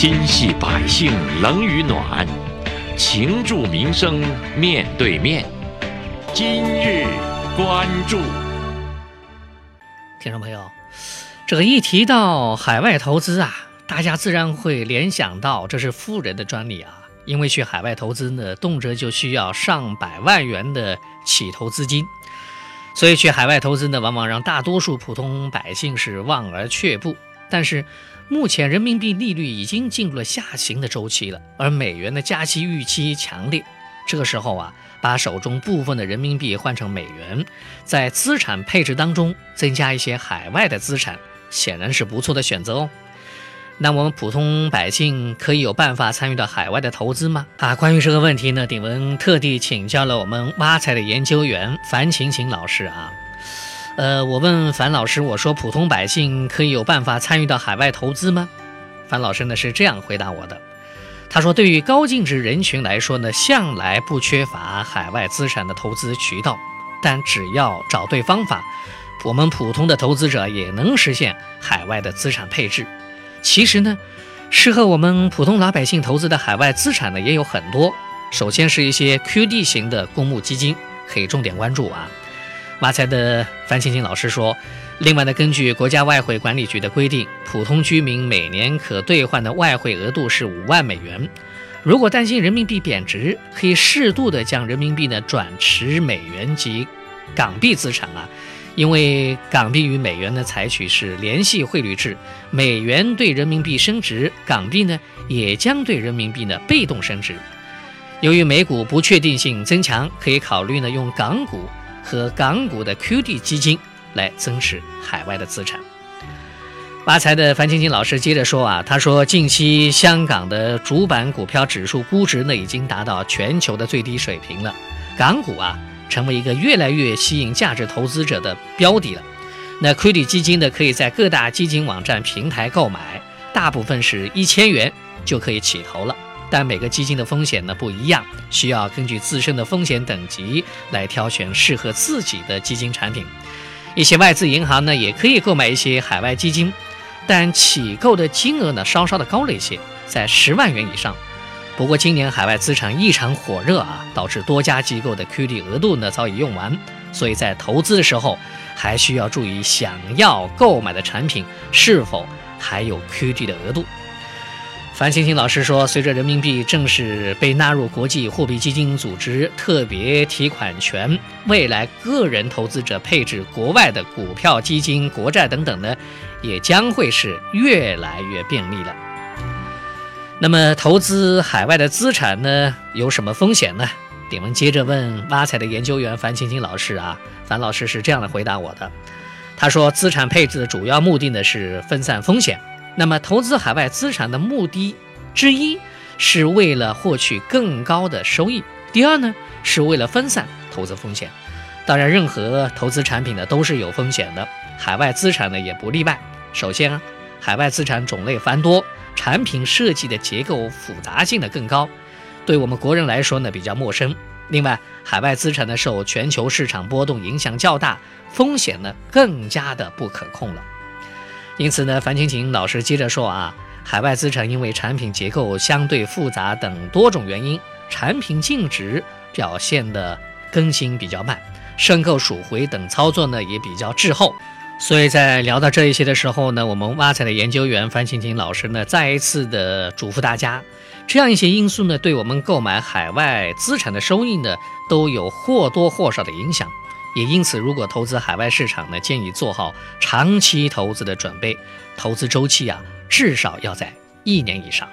心系百姓冷与暖，情助民生面对面。今日关注，听众朋友，这个一提到海外投资啊，大家自然会联想到这是富人的专利啊，因为去海外投资呢，动辄就需要上百万元的起投资金，所以去海外投资呢，往往让大多数普通百姓是望而却步。但是，目前人民币利率已经进入了下行的周期了，而美元的加息预期强烈。这个时候啊，把手中部分的人民币换成美元，在资产配置当中增加一些海外的资产，显然是不错的选择哦。那我们普通百姓可以有办法参与到海外的投资吗？啊，关于这个问题呢，鼎文特地请教了我们挖财的研究员樊晴晴老师啊。呃，我问樊老师，我说普通百姓可以有办法参与到海外投资吗？樊老师呢是这样回答我的。他说：“对于高净值人群来说呢，向来不缺乏海外资产的投资渠道，但只要找对方法，我们普通的投资者也能实现海外的资产配置。其实呢，适合我们普通老百姓投资的海外资产呢也有很多。首先是一些 QD 型的公募基金，可以重点关注啊。挖财的樊青青老师说。”另外呢，根据国家外汇管理局的规定，普通居民每年可兑换的外汇额度是五万美元。如果担心人民币贬值，可以适度的将人民币呢转持美元及港币资产啊。因为港币与美元呢采取是联系汇率制，美元对人民币升值，港币呢也将对人民币呢被动升值。由于美股不确定性增强，可以考虑呢用港股和港股的 QD 基金。来增持海外的资产。发财的樊青青老师接着说啊，他说近期香港的主板股票指数估值呢已经达到全球的最低水平了，港股啊成为一个越来越吸引价值投资者的标的了。那 QD 基金呢可以在各大基金网站平台购买，大部分是一千元就可以起投了，但每个基金的风险呢不一样，需要根据自身的风险等级来挑选适合自己的基金产品。一些外资银行呢，也可以购买一些海外基金，但起购的金额呢，稍稍的高了一些，在十万元以上。不过今年海外资产异常火热啊，导致多家机构的 QD 额度呢早已用完，所以在投资的时候还需要注意，想要购买的产品是否还有 QD 的额度。樊星星老师说，随着人民币正式被纳入国际货币基金组织特别提款权，未来个人投资者配置国外的股票、基金、国债等等呢，也将会是越来越便利了。那么，投资海外的资产呢，有什么风险呢？顶文接着问挖财的研究员樊青青老师啊，樊老师是这样的回答我的，他说，资产配置的主要目的呢是分散风险。那么，投资海外资产的目的之一是为了获取更高的收益。第二呢，是为了分散投资风险。当然，任何投资产品呢都是有风险的，海外资产呢也不例外。首先啊，海外资产种类繁多，产品设计的结构复杂性呢更高，对我们国人来说呢比较陌生。另外，海外资产呢受全球市场波动影响较大，风险呢更加的不可控了。因此呢，樊青晴老师接着说啊，海外资产因为产品结构相对复杂等多种原因，产品净值表现的更新比较慢，申购赎回等操作呢也比较滞后。所以在聊到这一些的时候呢，我们挖财的研究员樊青晴老师呢再一次的嘱咐大家，这样一些因素呢对我们购买海外资产的收益呢都有或多或少的影响。也因此，如果投资海外市场呢，建议做好长期投资的准备，投资周期啊，至少要在一年以上。